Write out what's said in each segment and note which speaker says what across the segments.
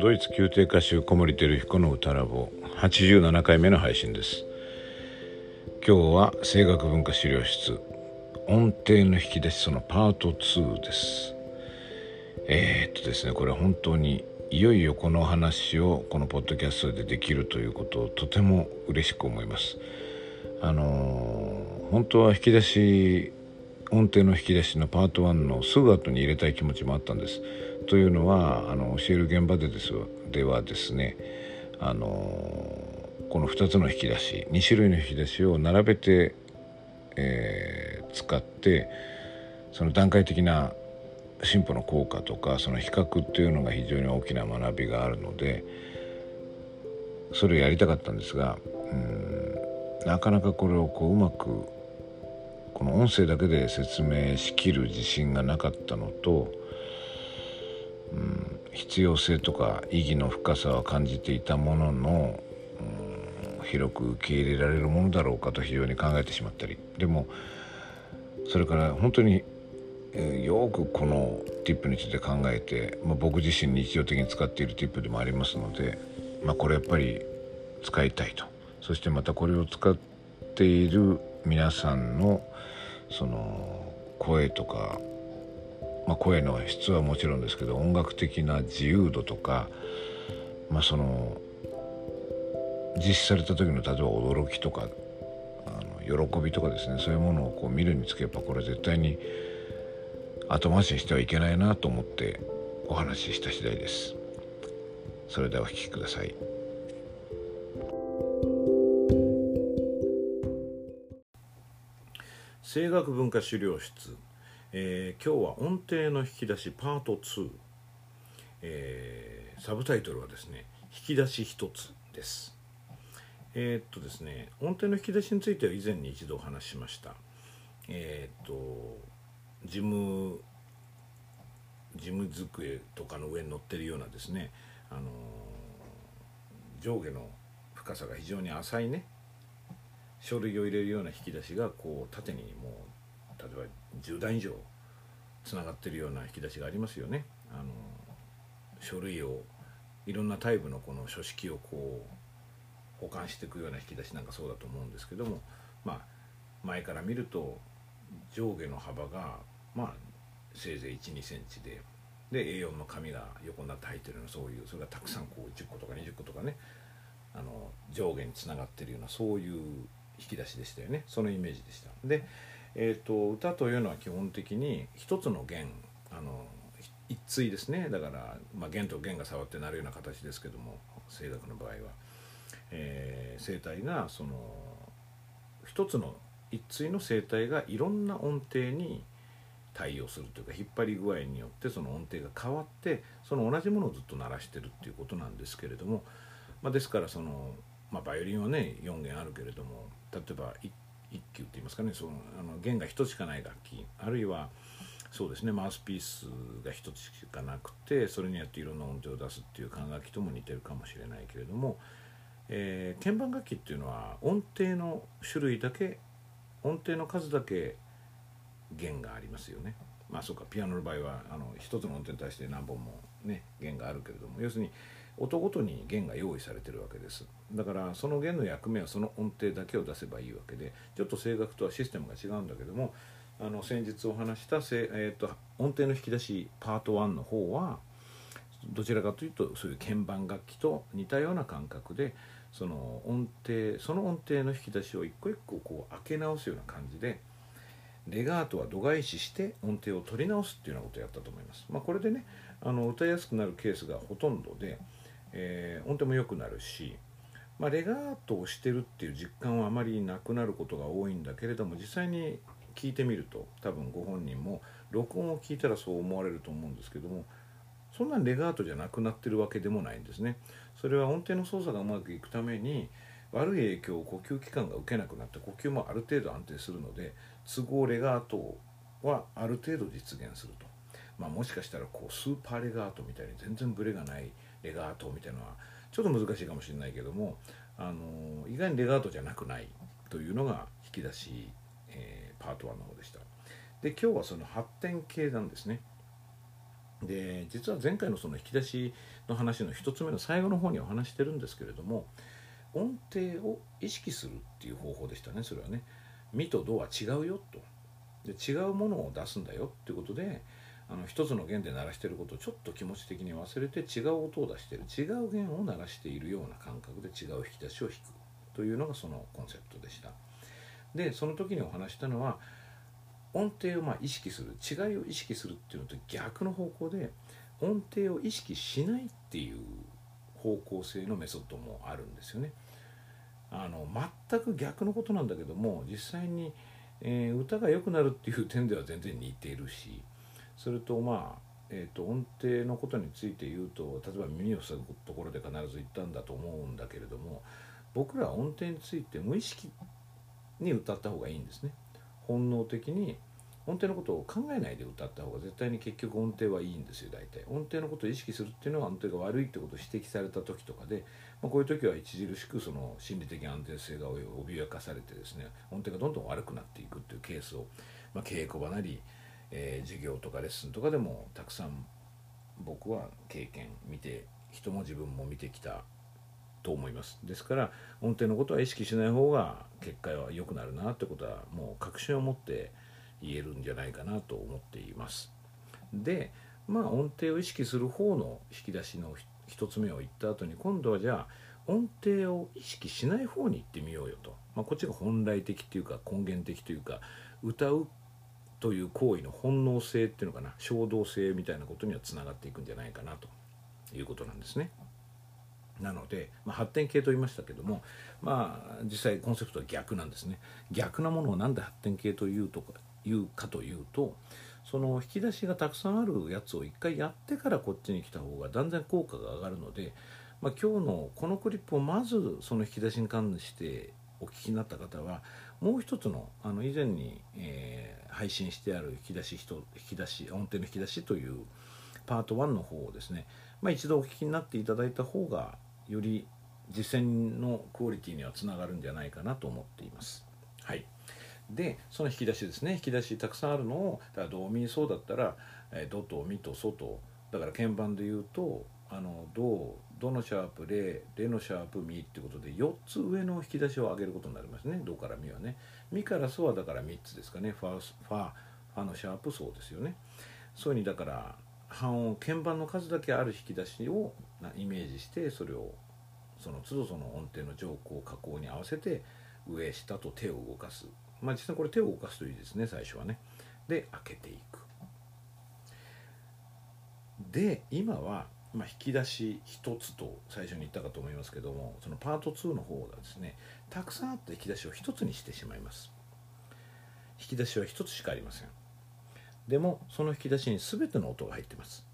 Speaker 1: ドイツ宮廷歌手小森照彦の歌ラボ87回目の配信です。今日は声楽文化資料室。音程の引き出しそのパート2です。えー、っとですねこれ本当にいよいよこの話をこのポッドキャストでできるということをとても嬉しく思います。あのー、本当は引き出し音程の引き出しのパート1のすぐ後に入れたい気持ちもあったんです。というのはあの教える現場でですではですねあのこの2つの引き出し2種類の引き出しを並べて、えー、使ってその段階的な進歩の効果とかその比較っていうのが非常に大きな学びがあるのでそれをやりたかったんですがうんなかなかこれをこううまくこの音声だけで説明しきる自信がなかったのとうん、必要性とか意義の深さは感じていたものの、うん、広く受け入れられるものだろうかと非常に考えてしまったり。でもそれから本当に、えー、よくこのティップについて考えて、まあ、僕自身日常的に使っているティップでもありますので、まあ、これやっぱり使いたいと。そしてまたこれを使っている皆さんのその声とかまあ、声の質はもちろんですけど音楽的な自由度とか、まあ、その実施された時の例えば驚きとかあの喜びとかですねそういうものをこう見るにつけやっぱこれ絶対に後回しにしてはいけないなと思ってお話しした次第です。それではお聴きください。声楽文化資料室。えー、今日は音程の引き出しパート2、えー、サブタイトルはですね引き出し一つです。えー、っとですね音程の引き出しについては以前に一度お話ししました。えー、っと事務事務机とかの上に乗ってるようなですねあの上下の深さが非常に浅いね書類を入れるような引き出しがこう縦にもう例えば10段以上つながってるような引き出しがありますよね。あの書類をいろんなタイプのこの書式をこう保管していくような引き出しなんかそうだと思うんですけどもまあ前から見ると上下の幅がまあせいぜい1 2センチでで A4 の紙が横になって入ってるようなそういうそれがたくさんこう10個とか20個とかねあの上下につながってるようなそういう引き出しでしたよねそのイメージでした。でえーと、歌というのは基本的に一つの弦あの一対ですね。だから、まあ、弦と弦が触ってなるような形ですけども声楽の場合は、えー、声帯がその一つの一対の声帯がいろんな音程に対応するというか引っ張り具合によってその音程が変わってその同じものをずっと鳴らしてるっていうことなんですけれども、まあ、ですからその、まあ、バイオリンはね4弦あるけれども例えば1一級って言いますかねそのあの弦が1つしかない楽器あるいはそうですねマウスピースが1つしかなくてそれによっていろんな音程を出すっていう管楽器とも似てるかもしれないけれども、えー、鍵盤楽器っていうのは音程の種類だけ音程の数だけ弦がありますよね。まあそうかピアノの場合はあの一つの音程に対して何本もね弦があるけれども要するに音ごとに弦が用意されてるわけですだからその弦の役目はその音程だけを出せばいいわけでちょっと声楽とはシステムが違うんだけどもあの先日お話した、えーと、音程の引き出しパート1の方はどちらかというとそういう鍵盤楽器と似たような感覚でその音程その音程の引き出しを一個一個こう開け直すような感じでレガートは度外視して音程を取り直すっていうようなことをやったと思います。まあ、これでねあの歌いやすくなるケースがほとんどでえー、音程も良くなるし、まあ、レガートをしてるっていう実感はあまりなくなることが多いんだけれども実際に聞いてみると多分ご本人も録音を聞いたらそう思われると思うんですけどもそんなレガートじゃなくなってるわけでもないんですね。それは音程の操作がうまくいくために悪い影響を呼吸器官が受けなくなって呼吸もある程度安定するので都合レガートはある程度実現すると、まあ、もしかしたらこうスーパーレガートみたいに全然ブレがないレガートみたいなのはちょっと難しいかもしれないけどもあの意外にレガートじゃなくないというのが引き出し、えー、パート1の方でした。で今日はその発展系なんですね。で実は前回のその引き出しの話の一つ目の最後の方には話してるんですけれども音程を意識するっていう方法でしたねそれはね「み」と「ど」は違うよと。で違うものを出すんだよっていうことであの一つの弦で鳴らしてることをちょっと気持ち的に忘れて違う音を出してる違う弦を鳴らしているような感覚で違う引き出しを弾くというのがそのコンセプトでしたでその時にお話したのは音程をま意識する違いを意識するっていうのと逆の方向で音程を意識しないっていう方向性のメソッドもあるんですよね。あの全く逆のことなんだけども実際に、えー、歌が良くなるっていう点では全然似ているしそれとまあ、えーと、音程のことについて言うと例えば耳を塞ぐところで必ず言ったんだと思うんだけれども僕らは音程について無意識に歌った方がいいんですね。本能的に音程のことを考えないで歌った方が絶対に結局音程はいいんですよ大体音程のことを意識するっていうのは音程が悪いってことを指摘された時とかで、まあ、こういう時は著しくその心理的安定性が脅かされてですね音程がどんどん悪くなっていくっていうケースを、まあ、稽古場なり、えー、授業とかレッスンとかでもたくさん僕は経験見て人も自分も見てきたと思います。ですから音程のことは意識しない方が結果は良くなるなってことはもう確信を持って言えるんじゃないかなと思っています。でまあ音程を意識する方の引き出しの一つ目を言った後に今度はじゃあ音程を意識しない方に行ってみようよと、まあ、こっちが本来的というか根源的というか歌うという行為の本能性っていうのかな衝動性みたいなことにはつながっていくんじゃないかなということなんですね。なので、まあ、発展系と言いましたけどもまあ実際コンセプトは逆なんですね逆なものを何で発展系というとかいうかというとその引き出しがたくさんあるやつを一回やってからこっちに来た方が断然効果が上がるので、まあ、今日のこのクリップをまずその引き出しに関してお聞きになった方はもう一つのあの以前に、えー、配信してある引き出し人引き出し音程の引き出しというパート1の方をですね、まあ、一度お聞きになっていただいた方がより実践のクオリティにはつながるんじゃないかなと思っています。はいでその引き出しですね引き出したくさんあるのをだからドミソだったら、えー、ドとミとソとだから鍵盤で言うとあのドドのシャープレレのシャープミってことで4つ上の引き出しを上げることになりますね。ドからミはね。ミからソはだから3つですかね。ファファファのシャープソですよね。そういうふうにだから半音鍵盤の数だけある引き出しをイメージしてそれをその都度その音程の上降下降に合わせて上下と手を動かす。まあ実際これ手を動かすといいですね最初はね。で開けていく。で今は、まあ、引き出し1つと最初に言ったかと思いますけどもそのパート2の方がですねたくさんあった引き出しを1つにしてしまいます。引き出しは1つしかありません。でもその引き出しに全ての音が入ってます。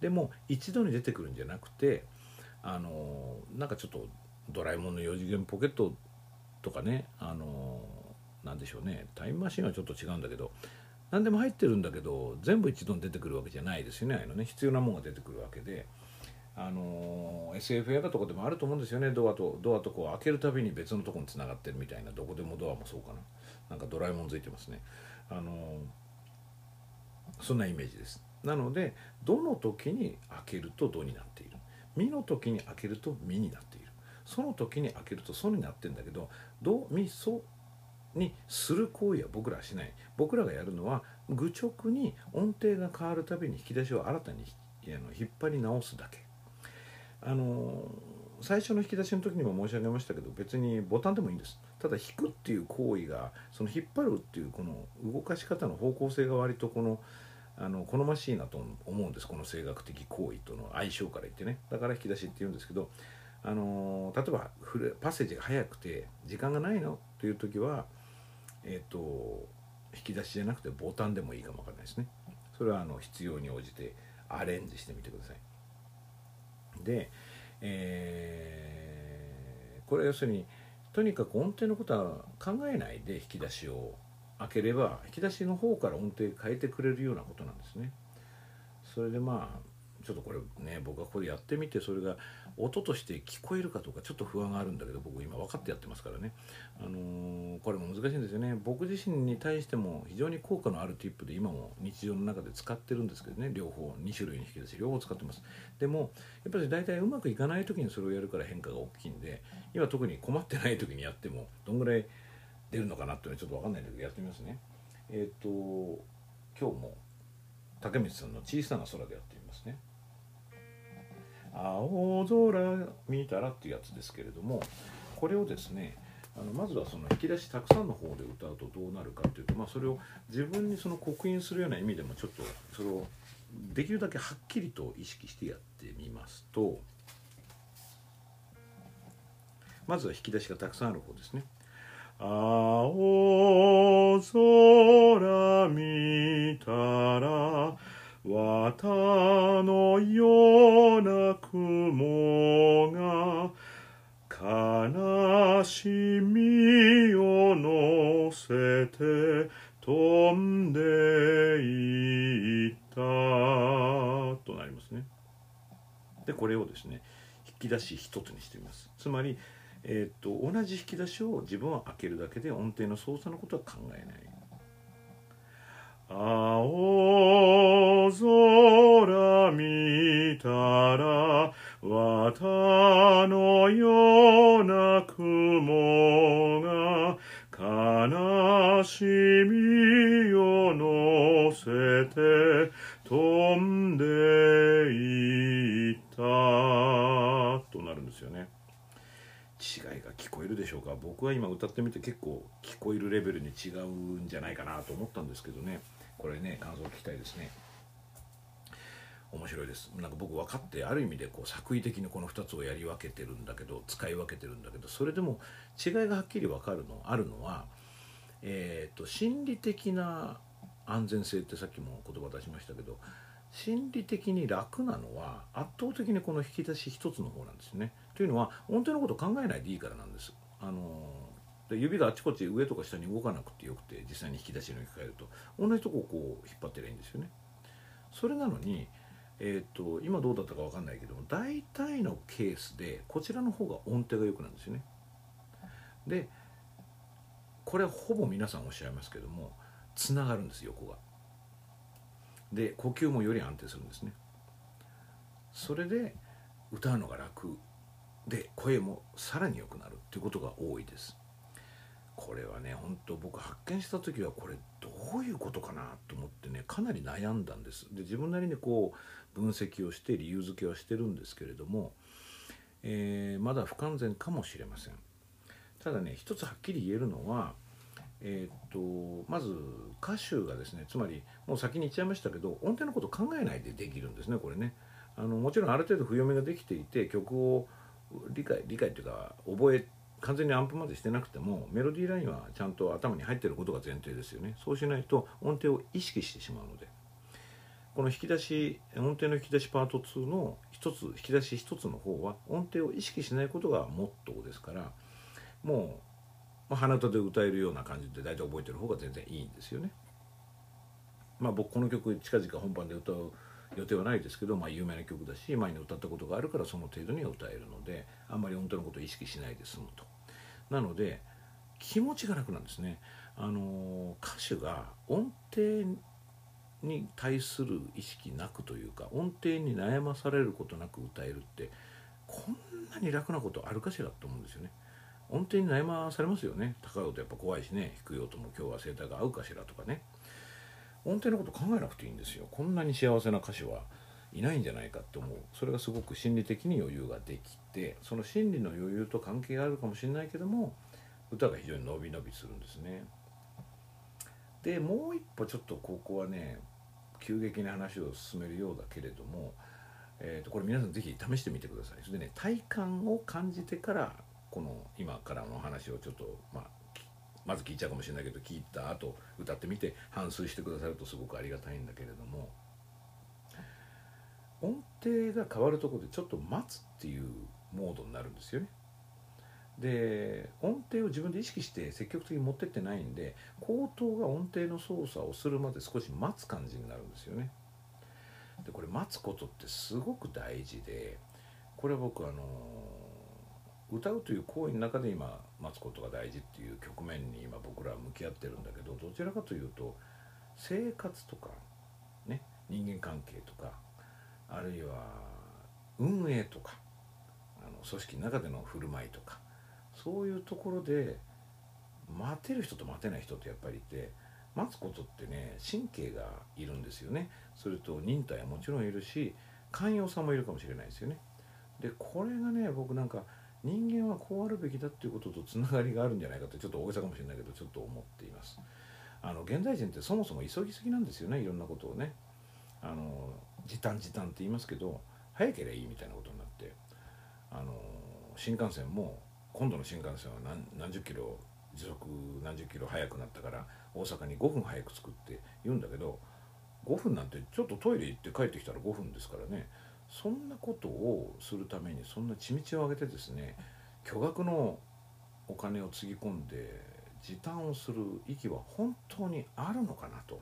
Speaker 1: でも一度に出てくるんじゃなくてあのなんかちょっとドラえもんの4次元ポケットとかねあの何でしょうねタイムマシンはちょっと違うんだけど何でも入ってるんだけど全部一度に出てくるわけじゃないですよね。あのね。必要なものが出てくるわけで。あの SF 映画とかでもあると思うんですよね。ドアとドアとこう開けるたびに別のとこにつながってるみたいな。どこでもドアもそうかな。なんかドラえもんついてますね。あのそんなイメージです。なのでどの時に開けると「ド」になっている「み」の時に開けると「み」になっている。その時に開けると「ソ」になってんだけど「ド」「ミ」「ソ」にする行為は僕らはしない。僕らがやるのは愚直に音程が変わるたびに引き出しを新たに引っ張り直すだけ。あの最初の引き出しの時にも申し上げましたけど別にボタンでもいいんです。ただ引くっていう行為がその引っ張るっていうこの動かし方の方向性が割とこのあの好ましいなと思うんです。この声楽的行為との相性から言ってね。だから引き出しって言うんですけどあの例えばパッセージが速くて時間がないのという時はえっ、ー、と引き出しじゃなくてボタンでもいいかもわかんないですね。それはあの必要に応じてアレンジしてみてください。で、えー、これ要するにとにかく音程のことは考えないで引き出しを開ければ引き出しの方から音程変えてくれるようなことなんですね。それでまあちょっとこれね僕はこれやってみてそれが音として聞こえるかどうかちょっと不安があるんだけど僕今分かってやってますからね、あのー、これも難しいんですよね。僕自身に対しても非常に効果のあるティップで今も日常の中で使ってるんですけどね。両方2種類に引き出し両方使ってます。でもやっぱり大体うまくいかない時にそれをやるから変化が大きいんで今特に困ってない時にやってもどんぐらい出るのかなっていうのはちょっと分かんないんだけどやってみますね。えっ、ー、と今日も竹光さんの小さな空でやってみますね。青空見たらっていうやつですけれどもこれをですねあのまずはその引き出したくさんの方で歌うとどうなるかっていうと、まあ、それを自分にその刻印するような意味でもちょっとそれをできるだけはっきりと意識してやってみますとまずは引き出しがたくさんある方ですね。青空見たら綿のような雲が悲しみを乗せて飛んでいったとなりますね。でこれをですね引き出し一つにしてみます。つまりえーと、同じ引き出しを自分は開けるだけで音程の操作のことは考えない。青空見たら綿のような雲が悲しみを乗せて飛んでいったとなるんですよね。違いが聞こえるでしょうか？僕は今歌ってみて結構聞こえるレベルに違うんじゃないかなと思ったんですけどね。これね感想聞きたいですね。面白いです。なんか僕分かってある意味でこう作為的にこの2つをやり分けてるんだけど使い分けてるんだけどそれでも違いがはっきり分かるのあるのは、えーと、心理的な安全性ってさっきも言葉出しましたけど心理的に楽なのは圧倒的にこの引き出し一つの方なんですね。というのは音程のこと考えないでいいからなんです。あので指があちこち上とか下に動かなくてよくて実際に引き出しに置き換えると同じとこをこう引っ張ってりゃいいんですよね。それなのに、えーと、今どうだったか分かんないけども大体のケースでこちらの方が音程が良くなるんですよね。でこれはほぼ皆さんおっしゃいますけどもつながるんです横が。で呼吸もより安定するんですね。それで歌うのが楽で声もさらに良くなるっていうことが多いです。これはね本当僕発見した時はこれどういうことかなと思ってねかなり悩んだんです。で自分なりにこう分析をして理由付けはしてるんですけれども、えー、まだ不完全かもしれません。ただね一つはっきり言えるのはえー、っとまず歌手がですねつまりもう先に言っちゃいましたけど音程のこと考えないでできるんですねこれね。あのもちろんある程度譜読みができていて曲を理解理解っていうか覚え完全にアンプまでしてなくてもメロディーラインはちゃんと頭に入ってることが前提ですよね。そうしないと音程を意識してしまうので。この引き出し音程の引き出しパート2の一つ引き出し一つの方は音程を意識しないことがモットーですからもう、まあ、鼻歌で歌えるような感じで大体覚えてる方が全然いいんですよね。まあ僕この曲近々本番で歌う予定はないですけど、まあ、有名な曲だし前に歌ったことがあるからその程度には歌えるのであんまり音程のことを意識しないで済むと。なので気持ちが楽なんですね。あの歌手が音程に対する意識なくというか音程に悩まされることなく歌えるってこんなに楽なことあるかしらと思うんですよね。音程に悩まされますよね。高い音やっぱ怖いしね。低い音も今日は声帯が合うかしらとかね。音程のこと考えなくていいんですよ。こんなに幸せな歌手はいないんじゃないかって思う。それがすごく心理的に余裕ができてその心理の余裕と関係があるかもしれないけども歌が非常に伸び伸びするんですね。でもう一歩ちょっとここはね急激な話を進めるようだけれども、えー、とこれ皆さん是非試してみてください。それでね体感を感じてからこの今からの話をちょっとまあまず聞いちゃうかもしれないけど聞いた後歌ってみて反芻してくださるとすごくありがたいんだけれども音程が変わるとこでちょっと待つっていうモードになるんですよね。で音程を自分で意識して積極的に持ってってないんで口頭が音程の操作をするまで少し待つ感じになるんですよね。でこれ待つことってすごく大事でこれは僕あの歌うという行為の中で今待つことが大事っていう局面に今僕らは向き合ってるんだけどどちらかというと生活とかね人間関係とかあるいは運営とかあの組織の中での振る舞いとかそういうところで待てる人と待てない人ってやっぱりいて待つことってね神経がいるんですよね。それと忍耐はもちろんいるし寛容さもいるかもしれないですよね。でこれがね僕なんか人間はこうあるべきだっていうこととつながりがあるんじゃないかとちょっと大げさかもしれないけどちょっと思っています。あの現代人ってそもそも急ぎすぎなんですよねいろんなことをね。あの時短時短って言いますけど早ければいいみたいなことになってあの新幹線も今度の新幹線は何何十キロ時速何十キロ速くなったから大阪に5分早く作って言うんだけど5分なんてちょっとトイレ行って帰ってきたら5分ですからね。そんなことをするためにそんな血道を上げてですね巨額のお金をつぎ込んで時短をする域は本当にあるのかなと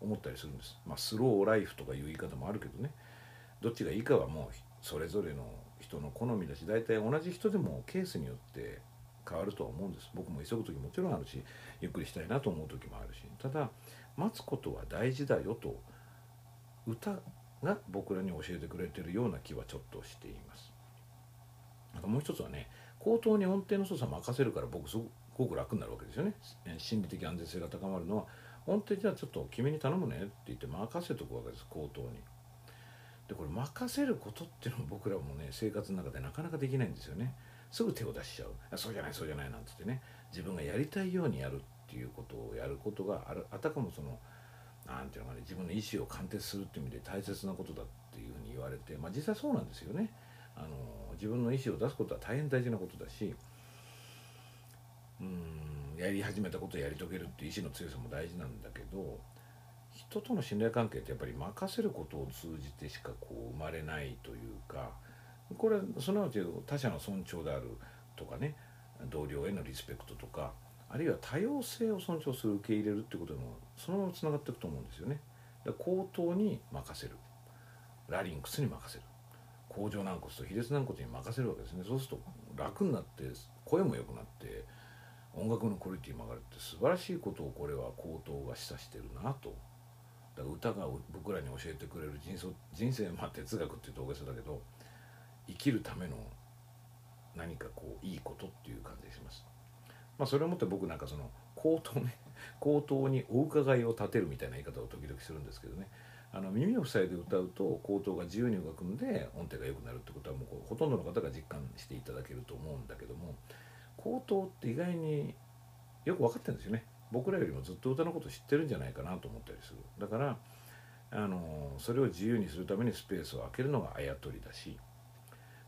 Speaker 1: 思ったりするんです。まあ、スローライフとかいう言い方もあるけどね。どっちがいいかはもうそれぞれの人の好みだし大体同じ人でもケースによって変わるとは思うんです。僕も急ぐ時もちろんあるしゆっくりしたいなと思う時もあるし。ただ待つことは大事だよと歌が僕らに教えてくれてるような気はちょっとしています。あともう一つはね口頭に音程の操作任せるから僕すごく楽になるわけですよね。心理的安全性が高まるのは。音程じゃあちょっと君に頼むねって言って任せとくわけです口頭に。でこれ任せることっていうのも僕らもね生活の中でなかなかできないんですよね。すぐ手を出しちゃう。そうじゃないそうじゃないなんて言ってね。自分がやりたいようにやるっていうことをやることがある。あたかもその何て言うのかね自分の意思を貫徹するっていう意味で大切なことだっていうふうに言われてまあ実際そうなんですよね。あの自分の意思を出すことは大変大事なことだしうんやり始めたことをやり遂げるっていう意志の強さも大事なんだけど人との信頼関係ってやっぱり任せることを通じてしかこう生まれないというかこれすなわち他者の尊重であるとかね同僚へのリスペクトとかあるいは多様性を尊重する受け入れるってことにもそのままつながっていくと思うんですよね。口頭に任せるラリンクスに任せる甲状軟骨と比列軟骨に任せるわけですねそうすると楽になって声も良くなって音楽のクオリティも上がるって素晴らしいことをこれは口頭が示唆してるなとだから歌が僕らに教えてくれる人生人生まあ哲学っていうと大げさだけど生きるための何かこういいことっていう感じがします。まあ、それをもって僕なんかその口頭ね 口頭にお伺いを立てるみたいな言い方を時々するんですけどね。あの耳を塞いで歌うと口頭が自由に動くんで音程が良くなるってことはもうほとんどの方が実感していただけると思うんだけども口頭って意外によく分かってるんですよね。僕らよりもずっと歌のこと知ってるんじゃないかなと思ったりする。だからあのそれを自由にするためにスペースを空けるのがあやとりだし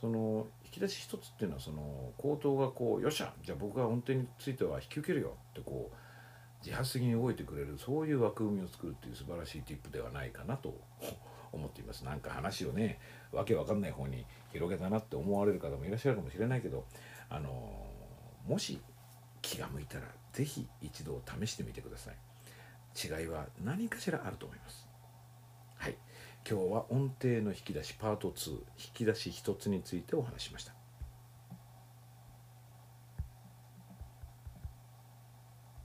Speaker 1: そのき出し一つっていうのはその口頭がこう「よっしゃじゃあ僕が音程については引き受けるよ」ってこう自発的に動いてくれるそういう枠組みを作るっていう素晴らしいティップではないかなと 思っています。なんか話をねわけわかんない方に広げたなって思われる方もいらっしゃるかもしれないけどあのもし気が向いたら是非一度試してみてください。違いは何かしらあると思います。今日は音程の引き出しパート2引き出し1つについてお話しました。